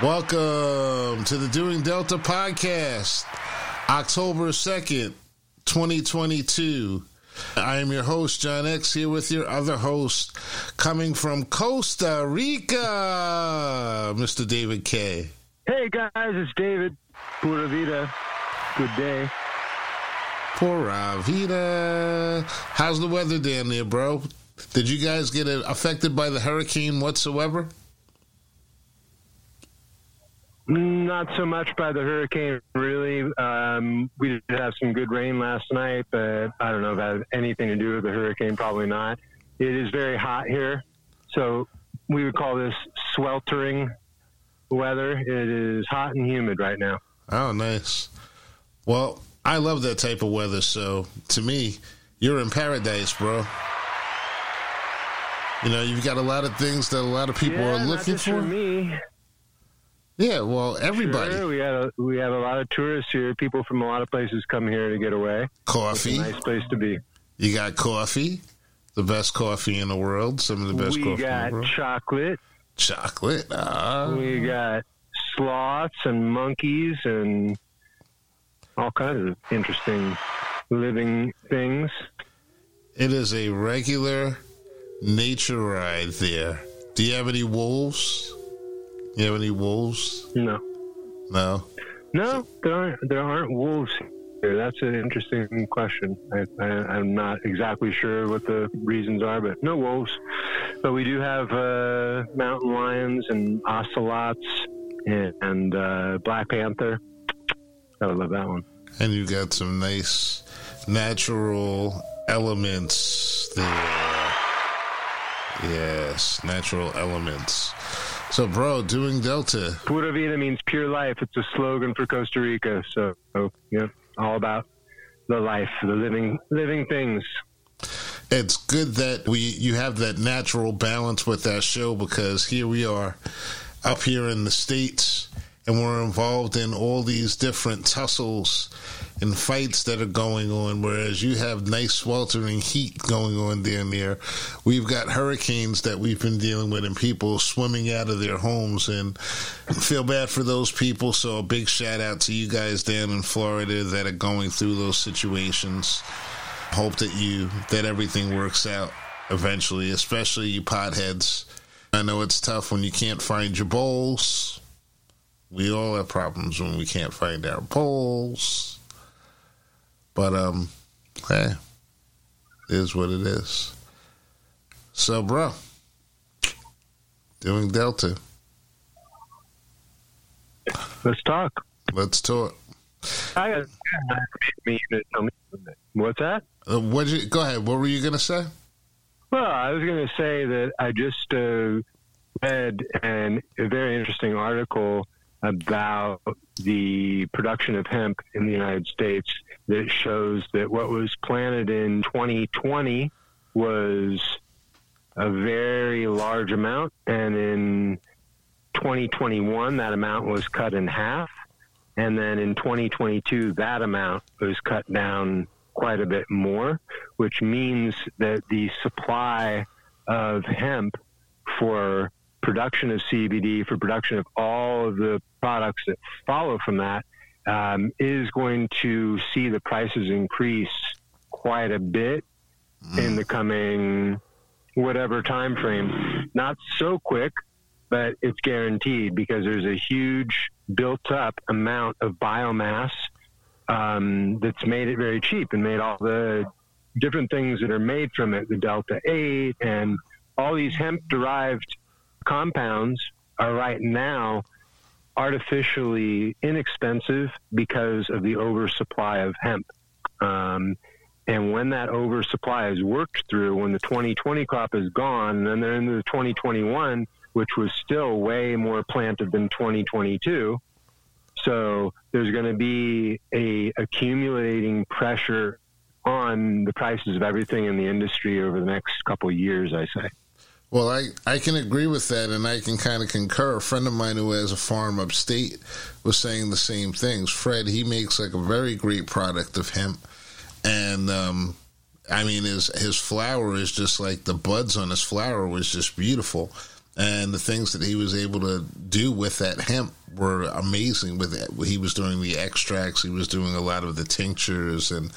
Welcome to the Doing Delta podcast, October 2nd, 2022. I am your host, John X, here with your other host, coming from Costa Rica, Mr. David K. Hey guys, it's David. Pura vida. Good day. Pura vida. How's the weather down there, bro? Did you guys get affected by the hurricane whatsoever? Not so much by the hurricane, really. Um, we did have some good rain last night, but I don't know if that has anything to do with the hurricane. Probably not. It is very hot here, so we would call this sweltering weather. It is hot and humid right now. Oh, nice. Well, I love that type of weather. So to me, you're in paradise, bro. You know, you've got a lot of things that a lot of people yeah, are looking for. for me. Yeah, well, everybody. Sure, we had a, we have a lot of tourists here. People from a lot of places come here to get away. Coffee, nice place to be. You got coffee, the best coffee in the world. Some of the best we coffee. We got chocolate. Chocolate. Ah. We got sloths and monkeys and all kinds of interesting living things. It is a regular nature ride there. Do you have any wolves? You have any wolves? No. No. No, there aren't. There aren't wolves here. That's an interesting question. I, I, am not exactly sure what the reasons are, but no wolves. But we do have uh, mountain lions and ocelots and, and uh, black panther. I would love that one. And you got some nice natural elements there. Yes, natural elements. So, bro, doing Delta. Pura Vida means pure life. It's a slogan for Costa Rica. So, so yeah, all about the life, the living, living things. It's good that we you have that natural balance with that show because here we are up here in the states and we're involved in all these different tussles and fights that are going on, whereas you have nice sweltering heat going on down there. We've got hurricanes that we've been dealing with and people swimming out of their homes and feel bad for those people. So a big shout out to you guys down in Florida that are going through those situations. Hope that you that everything works out eventually, especially you potheads. I know it's tough when you can't find your bowls. We all have problems when we can't find our bowls. But um hey, it is what it is. So bro, doing Delta. Let's talk. Let's talk. I got me to tell me what's that? Uh, what you go ahead? What were you gonna say? Well, I was going to say that I just uh, read an, a very interesting article about the production of hemp in the United States that shows that what was planted in 2020 was a very large amount, and in 2021 that amount was cut in half, and then in 2022 that amount was cut down quite a bit more, which means that the supply of hemp for production of CBD, for production of all of the products that follow from that, um, is going to see the prices increase quite a bit mm. in the coming whatever time frame. Not so quick, but it's guaranteed because there's a huge built up amount of biomass um, that's made it very cheap and made all the different things that are made from it, the Delta 8 and all these hemp derived compounds are right now artificially inexpensive because of the oversupply of hemp. Um, and when that oversupply is worked through, when the 2020 crop is gone, and then into the 2021, which was still way more planted than 2022, so there's going to be a accumulating pressure on the prices of everything in the industry over the next couple of years, I say. Well, I, I can agree with that, and I can kind of concur. A friend of mine who has a farm upstate was saying the same things. Fred, he makes like a very great product of hemp, and um, I mean his his flower is just like the buds on his flower was just beautiful and the things that he was able to do with that hemp were amazing. With it, he was doing the extracts, he was doing a lot of the tinctures, and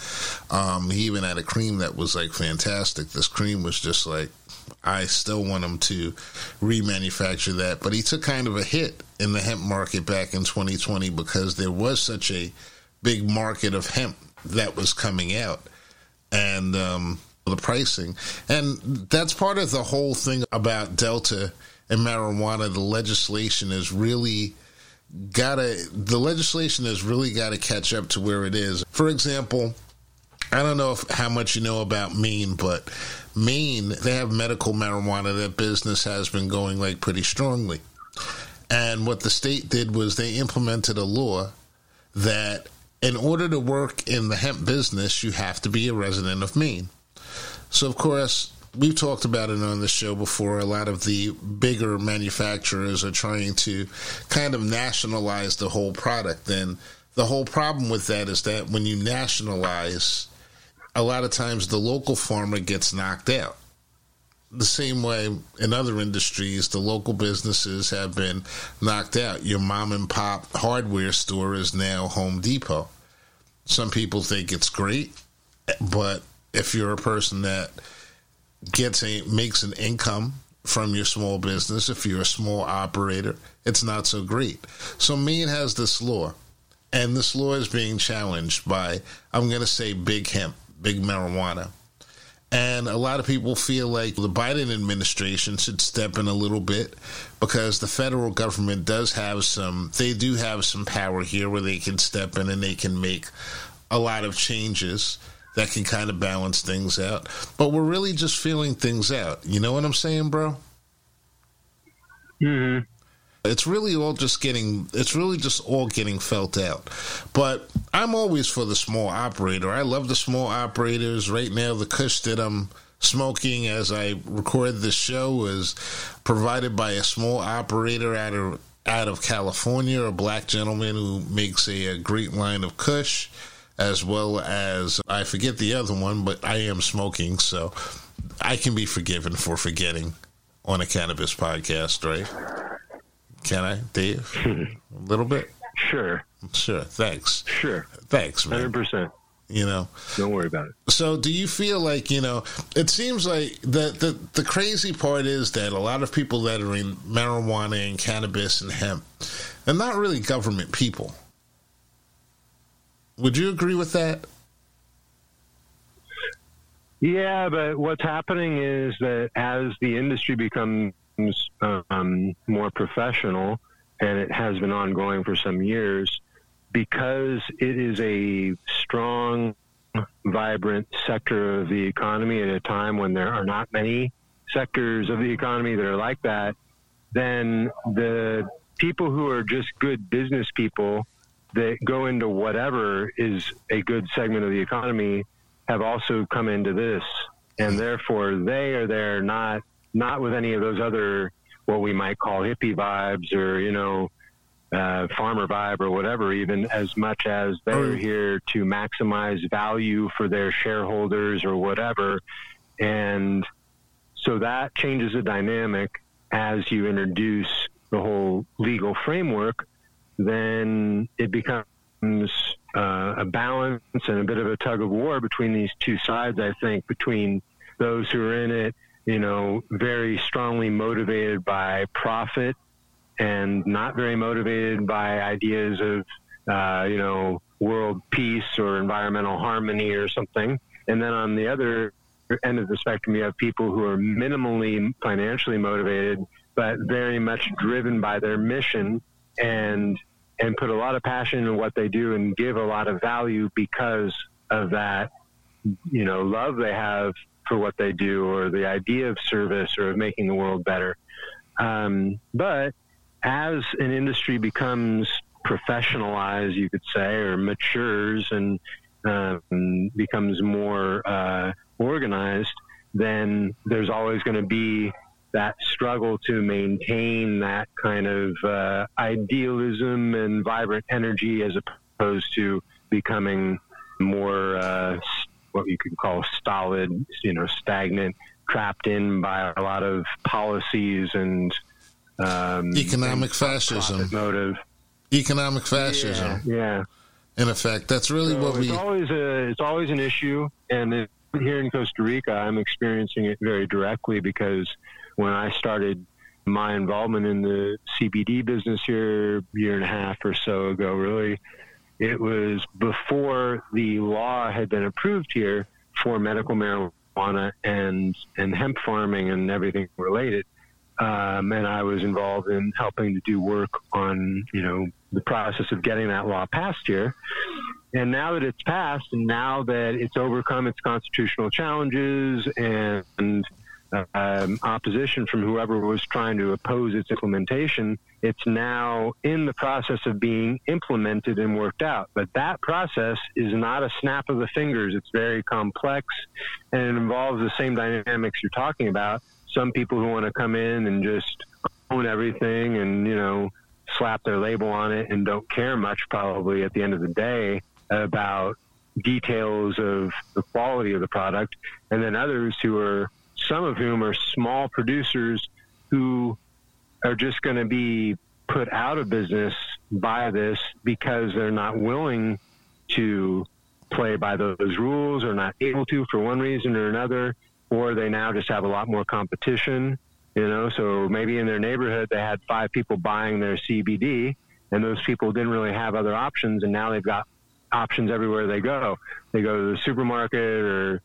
um, he even had a cream that was like fantastic. This cream was just like I still want him to remanufacture that, but he took kind of a hit in the hemp market back in 2020 because there was such a big market of hemp that was coming out, and um, the pricing, and that's part of the whole thing about Delta and marijuana, the legislation has really got to the legislation has really got to catch up to where it is. For example, I don't know if, how much you know about Maine, but Maine they have medical marijuana. That business has been going like pretty strongly. And what the state did was they implemented a law that in order to work in the hemp business, you have to be a resident of Maine. So, of course, we've talked about it on the show before. A lot of the bigger manufacturers are trying to kind of nationalize the whole product. And the whole problem with that is that when you nationalize, a lot of times the local farmer gets knocked out. The same way in other industries, the local businesses have been knocked out. Your mom and pop hardware store is now Home Depot. Some people think it's great, but if you're a person that gets a makes an income from your small business, if you're a small operator, it's not so great. So Maine has this law, and this law is being challenged by I'm going to say big hemp, big marijuana. And a lot of people feel like the Biden administration should step in a little bit because the federal government does have some, they do have some power here where they can step in and they can make a lot of changes that can kind of balance things out. But we're really just feeling things out. You know what I'm saying, bro? hmm It's really all just getting, it's really just all getting felt out. But I'm always for the small operator. I love the small operators. Right now, the Kush that I'm smoking as I record this show is provided by a small operator out of out of California, a black gentleman who makes a, a great line of Kush as well as I forget the other one, but I am smoking, so I can be forgiven for forgetting on a cannabis podcast, right? Can I, Dave? Hmm. a little bit? Sure. Sure. Thanks. Sure. Thanks, man. 100%. You know, Don't worry about it. so do you feel like, you know, it seems like that the, the crazy part is that a lot of people that are in marijuana and cannabis and hemp, they're not really government people. Would you agree with that? Yeah, but what's happening is that as the industry becomes um, more professional, and it has been ongoing for some years, because it is a strong, vibrant sector of the economy at a time when there are not many sectors of the economy that are like that, then the people who are just good business people that go into whatever is a good segment of the economy have also come into this, and therefore they are there not not with any of those other what we might call hippie vibes or you know uh, farmer vibe or whatever, even as much as they're here to maximize value for their shareholders or whatever, and so that changes the dynamic as you introduce the whole legal framework. Then it becomes uh, a balance and a bit of a tug of war between these two sides, I think, between those who are in it, you know, very strongly motivated by profit and not very motivated by ideas of, uh, you know, world peace or environmental harmony or something. And then on the other end of the spectrum, you have people who are minimally financially motivated, but very much driven by their mission and and put a lot of passion in what they do and give a lot of value because of that, you know, love they have for what they do or the idea of service or of making the world better. Um, but as an industry becomes professionalized, you could say, or matures and um, becomes more uh, organized, then there's always going to be that struggle to maintain that kind of uh, idealism and vibrant energy as opposed to becoming more uh, what you could call stolid, you know, stagnant, trapped in by a lot of policies and um, economic fascism motive. Economic fascism. Yeah. yeah. In effect, that's really so what we. It's always a. It's always an issue, and here in Costa Rica, I'm experiencing it very directly because when I started my involvement in the CBD business here a year and a half or so ago, really, it was before the law had been approved here for medical marijuana and and hemp farming and everything related. Um, and I was involved in helping to do work on, you know, the process of getting that law passed here. And now that it's passed, and now that it's overcome its constitutional challenges and um, opposition from whoever was trying to oppose its implementation, it's now in the process of being implemented and worked out. But that process is not a snap of the fingers. It's very complex and it involves the same dynamics you're talking about. Some people who want to come in and just own everything and, you know, slap their label on it and don't care much probably at the end of the day about details of the quality of the product. And then others who are some of whom are small producers who are just going to be put out of business by this because they're not willing to play by those rules or not able to for one reason or another, or they now just have a lot more competition. You know, so maybe in their neighborhood they had five people buying their CBD, and those people didn't really have other options, and now they've got options everywhere they go. They go to the supermarket or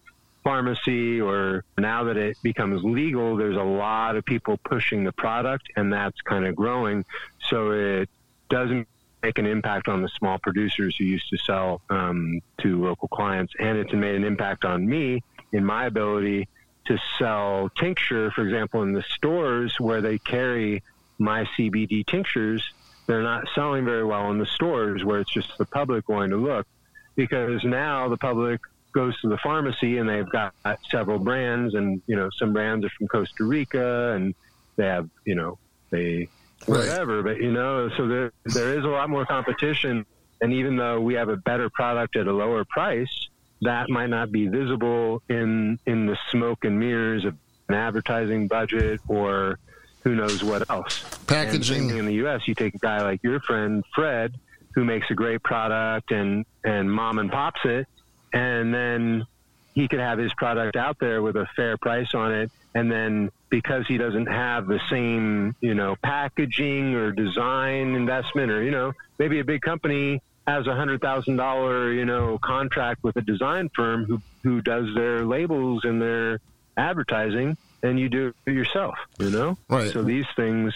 pharmacy or now that it becomes legal, there's a lot of people pushing the product and that's kind of growing. So it doesn't make an impact on the small producers who used to sell um, to local clients. And it's made an impact on me in my ability to sell tincture, for example, in the stores where they carry my CBD tinctures. They're not selling very well in the stores where it's just the public going to look because now the public goes to the pharmacy and they've got several brands and you know some brands are from Costa Rica and they have you know they whatever right. but you know so there there is a lot more competition and even though we have a better product at a lower price that might not be visible in in the smoke and mirrors of an advertising budget or who knows what else packaging in the US you take a guy like your friend Fred who makes a great product and and mom and pops it and then he could have his product out there with a fair price on it. And then because he doesn't have the same you know packaging or design investment or you know maybe a big company has a hundred thousand dollar you know contract with a design firm who who does their labels and their advertising and you do it yourself you know? Right. So these things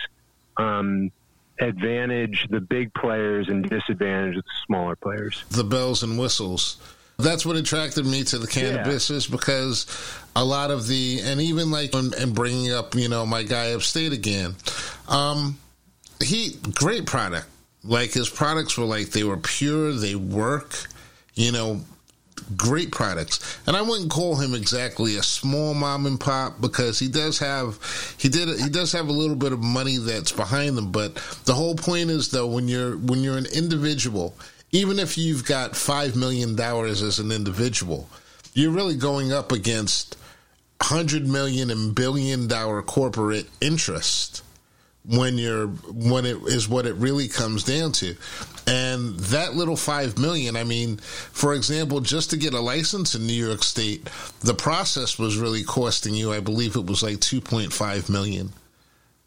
um, advantage the big players and disadvantage the smaller players. The bells and whistles that's what attracted me to the cannabis yeah. is because a lot of the and even like and bringing up you know my guy upstate again um he great product. Like his products were like they were pure they work you know great products. And i wouldn't call him exactly a small mom and pop because he does have he did he does have a little bit of money that's behind them. But the whole point is though when you're when you're an individual even if you've got $5 million as an individual, you're really going up against 100 million and billion dollar corporate interest when you're when it is what it really comes down to. And that little 5 million i mean for example just to get a license in new york state the process was really costing you i believe it was like 2.5 million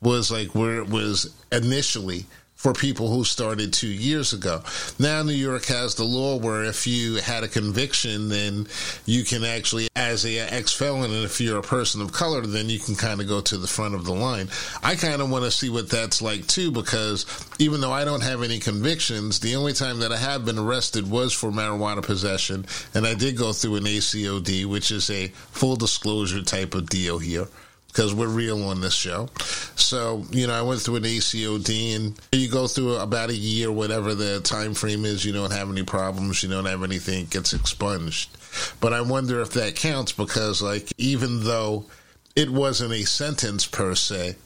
was like where it was initially for people who started two years ago. Now, New York has the law where if you had a conviction, then you can actually, as a ex felon, and if you're a person of color, then you can kind of go to the front of the line. I kind of want to see what that's like too, because even though I don't have any convictions, the only time that I have been arrested was for marijuana possession, and I did go through an ACOD, which is a full disclosure type of deal here because we're real on this show. So, you know, I went through an ACOD and you go through about a year, whatever the time frame is, you don't have any problems, you don't have anything, gets expunged. But I wonder if that counts because, like, even though it wasn't a sentence per se,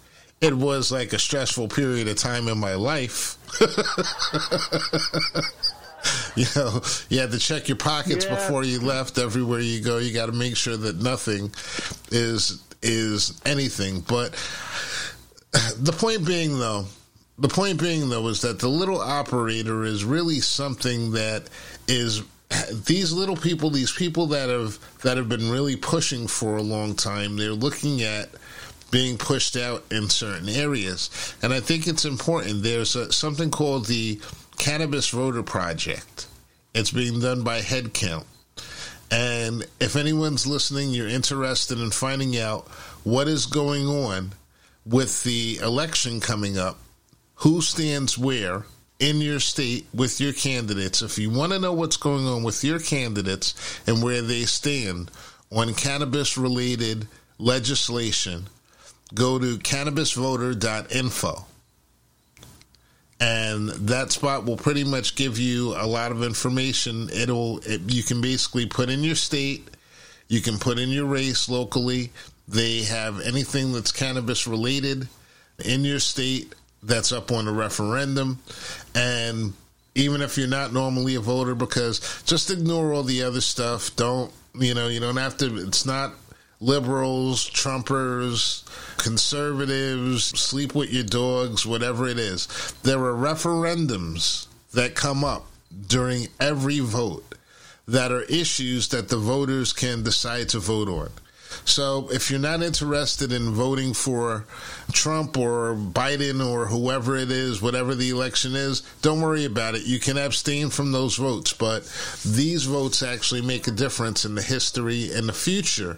it was like a stressful period of time in my life. you know, you had to check your pockets yeah. before you left. Everywhere you go, you got to make sure that nothing is is anything. But the point being, though, the point being, though, is that the little operator is really something that is these little people, these people that have that have been really pushing for a long time. They're looking at being pushed out in certain areas, and I think it's important. There's a, something called the Cannabis Voter Project. It's being done by Headcount. And if anyone's listening, you're interested in finding out what is going on with the election coming up, who stands where in your state with your candidates. If you want to know what's going on with your candidates and where they stand on cannabis related legislation, go to cannabisvoter.info. And that spot will pretty much give you a lot of information. It'll it, you can basically put in your state, you can put in your race locally. They have anything that's cannabis related in your state that's up on the referendum. And even if you're not normally a voter, because just ignore all the other stuff. Don't, you know, you don't have to, it's not liberals, Trumpers, conservatives, sleep with your dogs, whatever it is. There are referendums that come up during every vote that are issues that the voters can decide to vote on. So if you're not interested in voting for Trump or Biden or whoever it is, whatever the election is, don't worry about it. You can abstain from those votes, but these votes actually make a difference in the history and the future,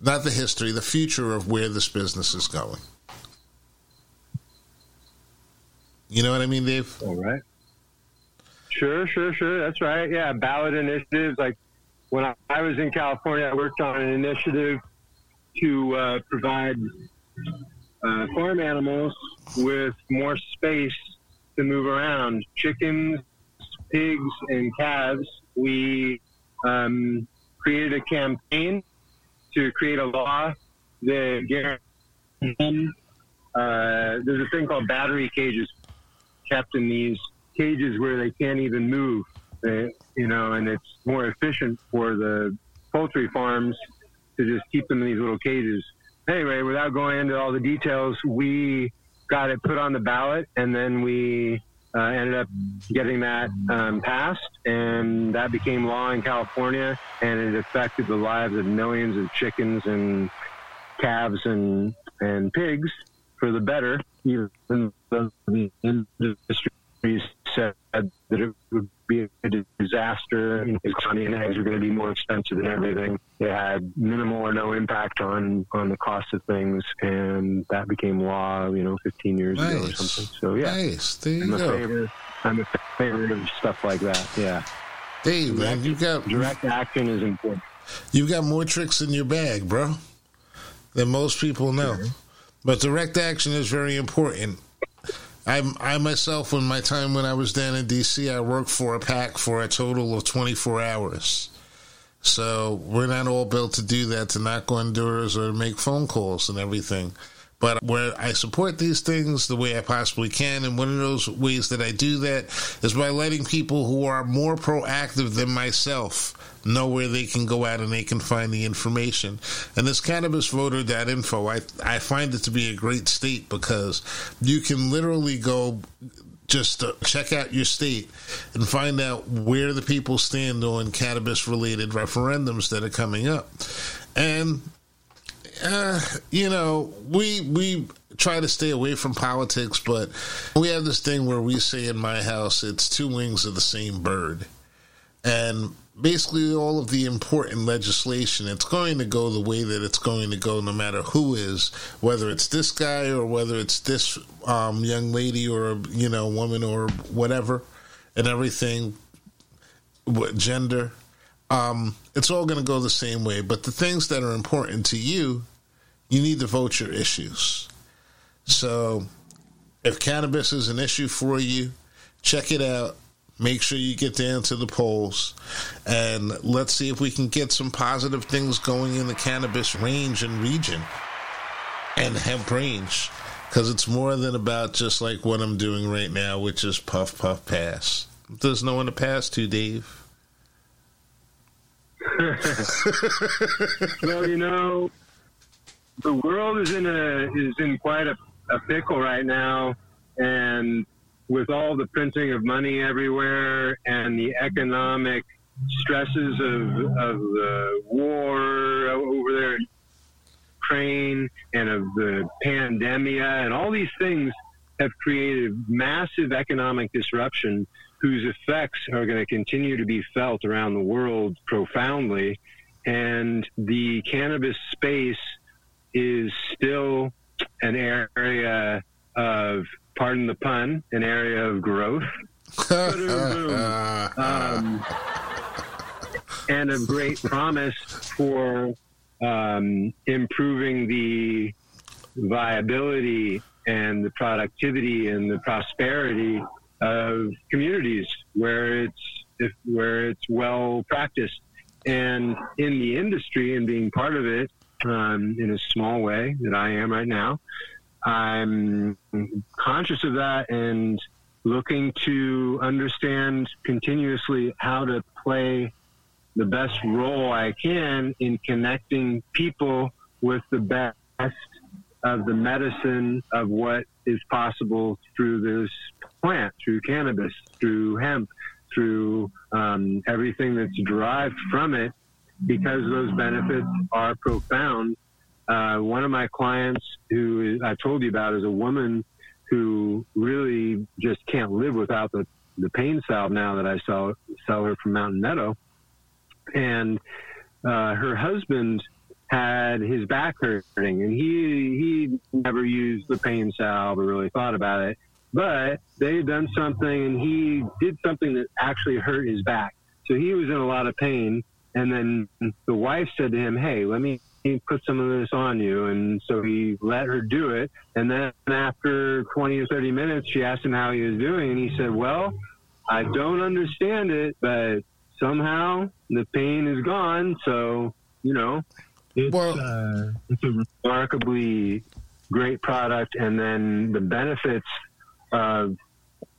not the history, the future of where this business is going. You know what I mean, Dave? All right. Sure, sure, sure. That's right. Yeah, ballot initiatives. Like when I was in California, I worked on an initiative to uh, provide uh, farm animals with more space to move around. Chickens, pigs, and calves. We um, created a campaign to create a law that guarantees. Uh, there's a thing called battery cages kept in these cages where they can't even move. They, you know, and it's more efficient for the poultry farms to just keep them in these little cages. Anyway, without going into all the details, we got it put on the ballot, and then we uh, ended up getting that um, passed, and that became law in California, and it affected the lives of millions of chickens and calves and and pigs for the better. Even though the industry said that it would be a disaster. You honey and eggs are going to be more expensive than everything. It had minimal or no impact on on the cost of things, and that became law. You know, 15 years nice. ago or something. So yeah, nice. There you I'm go. A favor, I'm a favor of stuff like that. Yeah. Hey man, you got direct action is important. You got more tricks in your bag, bro, than most people know. Sure. But direct action is very important. I, I myself, in my time when I was down in DC, I worked for a PAC for a total of 24 hours. So we're not all built to do that, to knock on doors or make phone calls and everything. But where I support these things the way I possibly can, and one of those ways that I do that is by letting people who are more proactive than myself know where they can go out and they can find the information. And this cannabisvoter.info, I, I find it to be a great state because you can literally go just uh, check out your state and find out where the people stand on cannabis related referendums that are coming up. And uh, you know, we we try to stay away from politics, but we have this thing where we say in my house it's two wings of the same bird. And basically all of the important legislation, it's going to go the way that it's going to go no matter who is, whether it's this guy or whether it's this um, young lady or, you know, woman or whatever, and everything, what gender. Um, it's all going to go the same way. But the things that are important to you, you need to vote your issues. So if cannabis is an issue for you, check it out. Make sure you get down to the polls and let's see if we can get some positive things going in the cannabis range and region and hemp range because it's more than about just like what I'm doing right now, which is puff, puff, pass. There's no one to pass to, Dave. well, you know, the world is in a is in quite a a pickle right now, and with all the printing of money everywhere and the economic stresses of of the war over there in Ukraine and of the pandemia and all these things have created massive economic disruption whose effects are going to continue to be felt around the world profoundly. And the cannabis space is still an area of, pardon the pun, an area of growth. um, and of great promise for um, improving the viability and the productivity and the prosperity of communities where it's if, where it's well practiced. And in the industry and being part of it um, in a small way that I am right now, I'm conscious of that and looking to understand continuously how to play the best role I can in connecting people with the best of the medicine of what is possible through this plant, through cannabis, through hemp, through um, everything that's derived from it, because those benefits are profound. Uh, one of my clients, who I told you about, is a woman who really just can't live without the, the pain salve now that I sell, sell her from Mountain Meadow. And uh, her husband had his back hurting, and he he never used the pain salve or really thought about it. But they had done something, and he did something that actually hurt his back. So he was in a lot of pain. And then the wife said to him, "Hey, let me put some of this on you." And so he let her do it. And then after 20 or 30 minutes, she asked him how he was doing, and he said, "Well, I don't understand it, but somehow the pain is gone. So you know, it's, well, uh, it's a remarkably great product, and then the benefits of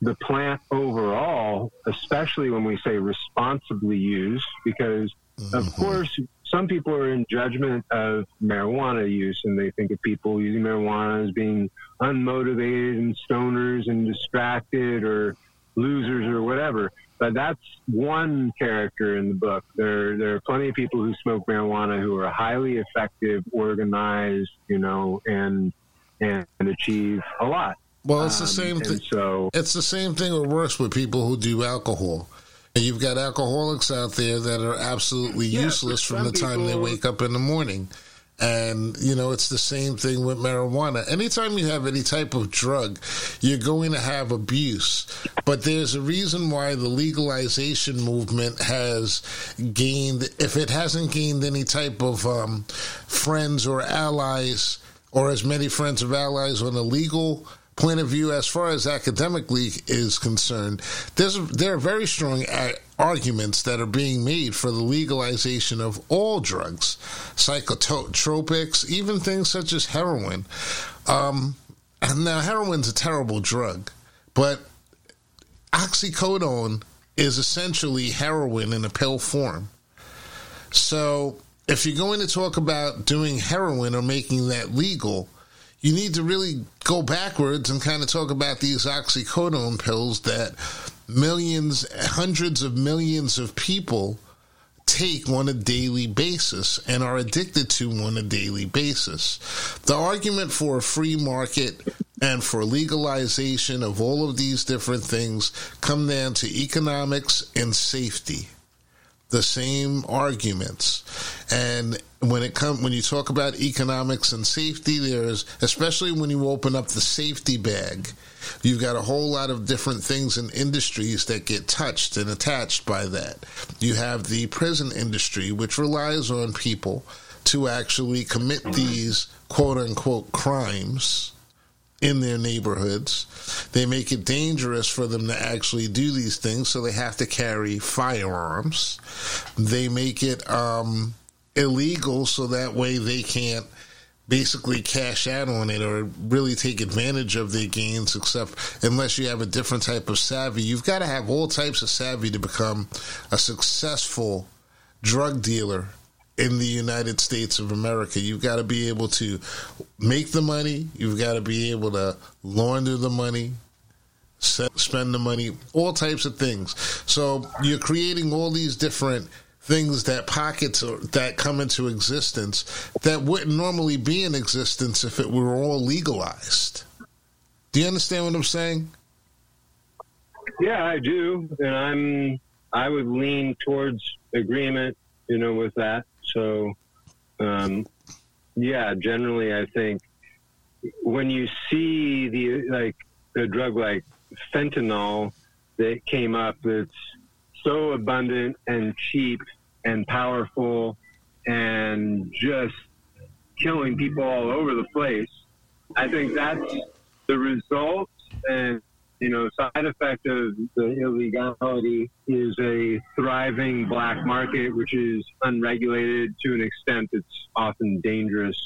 the plant overall, especially when we say responsibly used, because mm-hmm. of course some people are in judgment of marijuana use and they think of people using marijuana as being unmotivated and stoners and distracted or losers or whatever. But that's one character in the book. There, there are plenty of people who smoke marijuana who are highly effective, organized, you know, and and achieve a lot. Well, it's the um, same thing. So it's the same thing or worse with people who do alcohol. And you've got alcoholics out there that are absolutely yeah, useless from the time people, they wake up in the morning. And, you know, it's the same thing with marijuana. Anytime you have any type of drug, you're going to have abuse. But there's a reason why the legalization movement has gained, if it hasn't gained any type of um, friends or allies, or as many friends of allies on the legal point of view, as far as academically is concerned, there's there are very strong arguments that are being made for the legalization of all drugs, psychotropics, even things such as heroin. Um, and now, heroin's a terrible drug, but oxycodone is essentially heroin in a pill form. So, if you're going to talk about doing heroin or making that legal, you need to really go backwards and kind of talk about these oxycodone pills that millions, hundreds of millions of people take on a daily basis and are addicted to on a daily basis. The argument for a free market and for legalization of all of these different things come down to economics and safety the same arguments. And when it come when you talk about economics and safety, there's especially when you open up the safety bag, you've got a whole lot of different things in industries that get touched and attached by that. You have the prison industry, which relies on people to actually commit these quote unquote crimes in their neighborhoods. They make it dangerous for them to actually do these things, so they have to carry firearms. They make it um, illegal so that way they can't basically cash out on it or really take advantage of their gains except unless you have a different type of savvy you've got to have all types of savvy to become a successful drug dealer in the United States of America. You've got to be able to make the money. You've got to be able to launder the money, spend the money, all types of things. So you're creating all these different things that pockets that come into existence that wouldn't normally be in existence if it were all legalized. Do you understand what I'm saying? Yeah, I do, and I'm I would lean towards agreement, you know, with that. So, um, yeah, generally, I think when you see the like a drug like fentanyl that came up that's so abundant and cheap and powerful and just killing people all over the place. I think that's the result and you know, side effect of the illegality is a thriving black market, which is unregulated to an extent that's often dangerous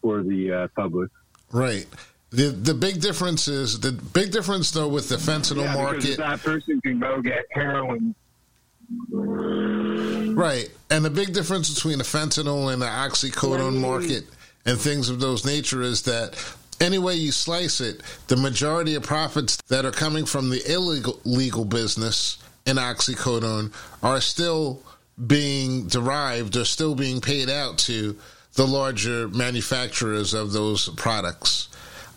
for the uh, public. Right. The the big difference is the big difference though with the fentanyl yeah, market. That person can go get heroin. Right, and the big difference between the fentanyl and the oxycodone market and things of those nature is that any way you slice it, the majority of profits that are coming from the illegal legal business in oxycodone are still being derived or still being paid out to the larger manufacturers of those products.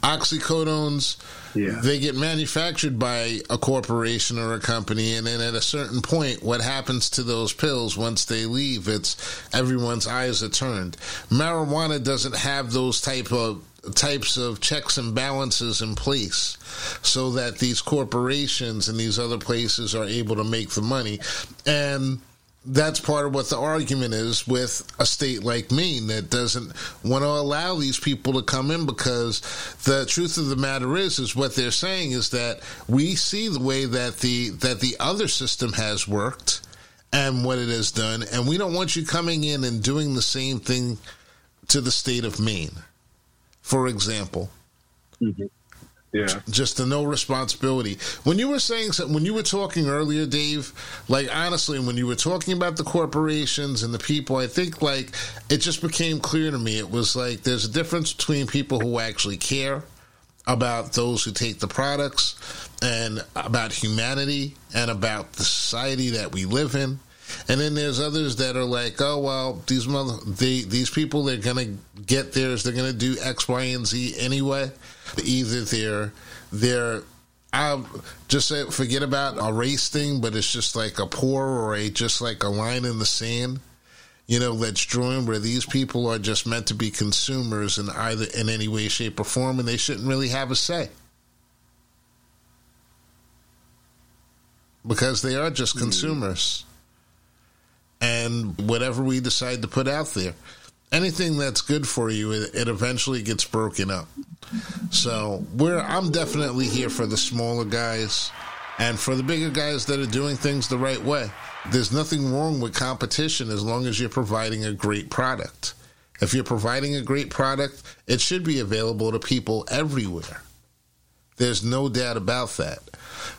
Oxycodones, yeah. they get manufactured by a corporation or a company, and then at a certain point, what happens to those pills once they leave? It's everyone's eyes are turned. Marijuana doesn't have those type of types of checks and balances in place so that these corporations and these other places are able to make the money. And that's part of what the argument is with a state like Maine that doesn't want to allow these people to come in because the truth of the matter is is what they're saying is that we see the way that the that the other system has worked and what it has done and we don't want you coming in and doing the same thing to the state of Maine for example. Mm-hmm. Yeah. Just the no responsibility. When you were saying when you were talking earlier, Dave, like honestly, when you were talking about the corporations and the people, I think like it just became clear to me. It was like there's a difference between people who actually care about those who take the products and about humanity and about the society that we live in and then there's others that are like, oh well, these mother they, these people they're gonna get theirs. They're gonna do X, Y, and Z anyway. Either they're they're I'll just say, forget about a race thing, but it's just like a poor or a just like a line in the sand, you know, that's drawn where these people are just meant to be consumers in either in any way, shape, or form, and they shouldn't really have a say because they are just hmm. consumers and whatever we decide to put out there. Anything that's good for you, it, eventually gets broken up. So we're I'm definitely here for the smaller guys and for the bigger guys that are doing things the right way. There's nothing wrong with competition as long as you're providing a great product. If you're providing a great product, it should be available to people everywhere. There's no doubt about that.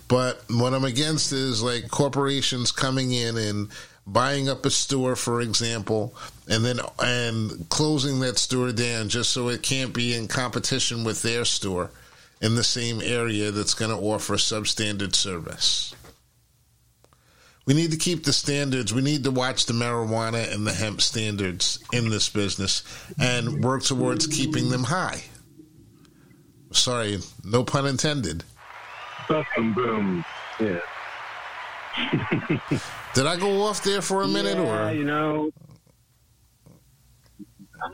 But what I'm against is like corporations coming in and buying up a store, for example, and then and closing that store down just so it can't be in competition with their store in the same area that's going to offer substandard service. We need to keep the standards. We need to watch the marijuana and the hemp standards in this business and work towards keeping them high. Sorry, no pun intended. Boom, boom. Yeah. Did I go off there for a minute, yeah, or you know?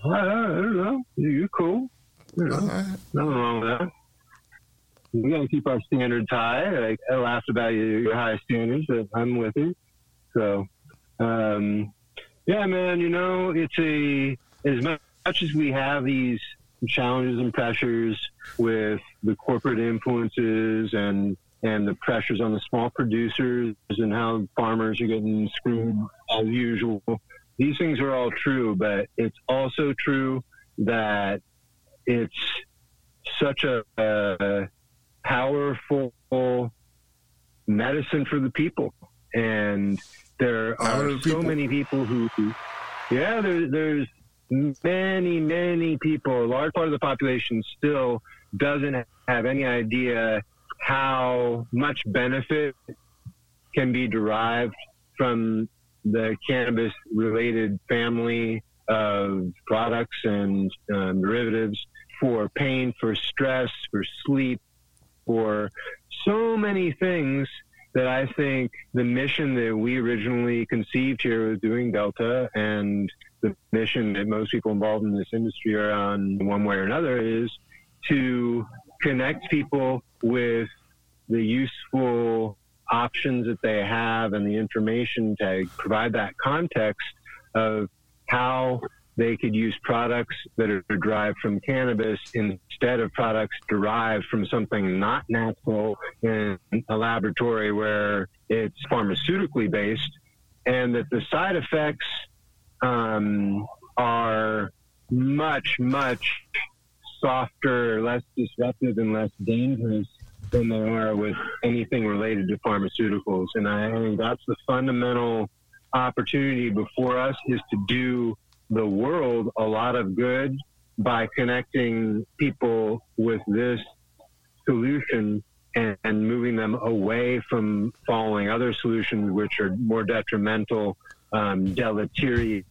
I, don't know. You're cool. You know, right. Nothing wrong with that. We got to keep our standards high. I, I laughed about your, your high standards, but I'm with you. So, um, yeah, man. You know, it's a as much as we have these challenges and pressures with the corporate influences and and the pressures on the small producers and how farmers are getting screwed as usual. These things are all true, but it's also true that it's such a, a powerful medicine for the people. And there are so many people who Yeah, there, there's many, many people, a large part of the population still doesn't have any idea how much benefit can be derived from the cannabis related family of products and um, derivatives for pain, for stress, for sleep, for so many things that I think the mission that we originally conceived here with doing Delta and the mission that most people involved in this industry are on one way or another is to connect people with the useful options that they have and the information to provide that context of how they could use products that are derived from cannabis instead of products derived from something not natural in a laboratory where it's pharmaceutically based, and that the side effects um, are much, much softer, less disruptive, and less dangerous than they are with anything related to pharmaceuticals. And I think that's the fundamental opportunity before us is to do the world a lot of good by connecting people with this solution and, and moving them away from following other solutions which are more detrimental, um, deleterious,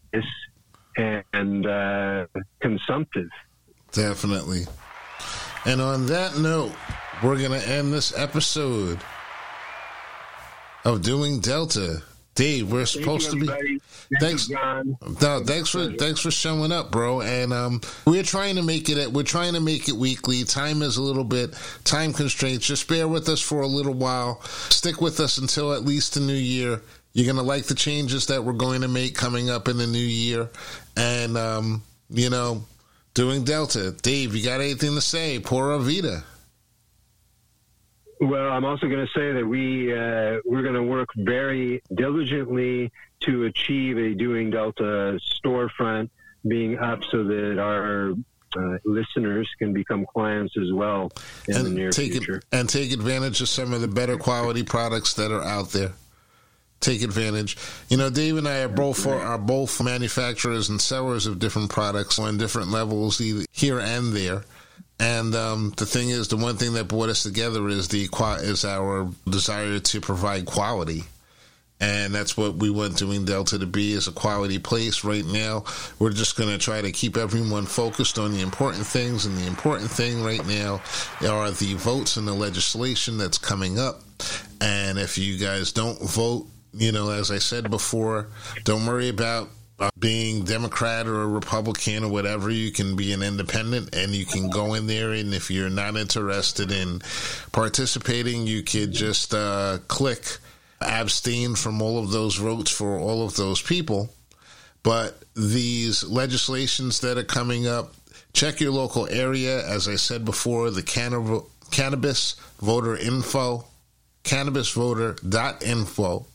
and, and uh, consumptive. Definitely. And on that note, we're going to end this episode of Doing Delta. Dave, we're supposed to be. Thanks. you. No, thanks for thanks for showing up, bro. And um, we're trying to make it. We're trying to make it weekly. Time is a little bit time constraints. Just bear with us for a little while. Stick with us until at least the new year. You're gonna like the changes that we're going to make coming up in the new year, and um, you know, doing Delta. Dave, you got anything to say? Pura vida. Well, I'm also going to say that we uh, we're going to work very diligently to achieve a Doing Delta storefront being up so that our uh, listeners can become clients as well in the near future. It, and take advantage of some of the better quality products that are out there. Take advantage. You know, Dave and I are both are both manufacturers and sellers of different products on different levels, either here and there. And um, the thing is, the one thing that brought us together is the is our desire to provide quality and that's what we want doing Delta to be is a quality place right now. We're just going to try to keep everyone focused on the important things, and the important thing right now are the votes and the legislation that's coming up. And if you guys don't vote, you know, as I said before, don't worry about uh, being Democrat or a Republican or whatever. You can be an independent and you can go in there. And if you're not interested in participating, you could just uh, click abstain from all of those votes for all of those people. But these legislations that are coming up, check your local area. As I said before, the canna- cannabis voter info, cannabisvoter.info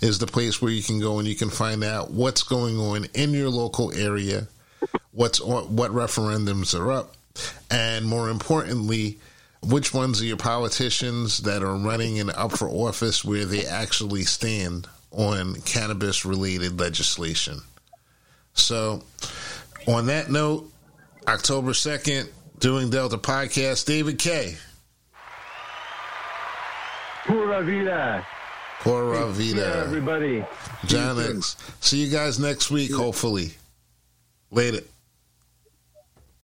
is the place where you can go and you can find out what's going on in your local area, what's what referendums are up, and more importantly, which ones are your politicians that are running and up for office where they actually stand on cannabis related legislation. So, on that note, October 2nd, doing Delta Podcast, David K. Pura vida. Vida. Yeah, everybody. John X. See you guys next week, hopefully. Later.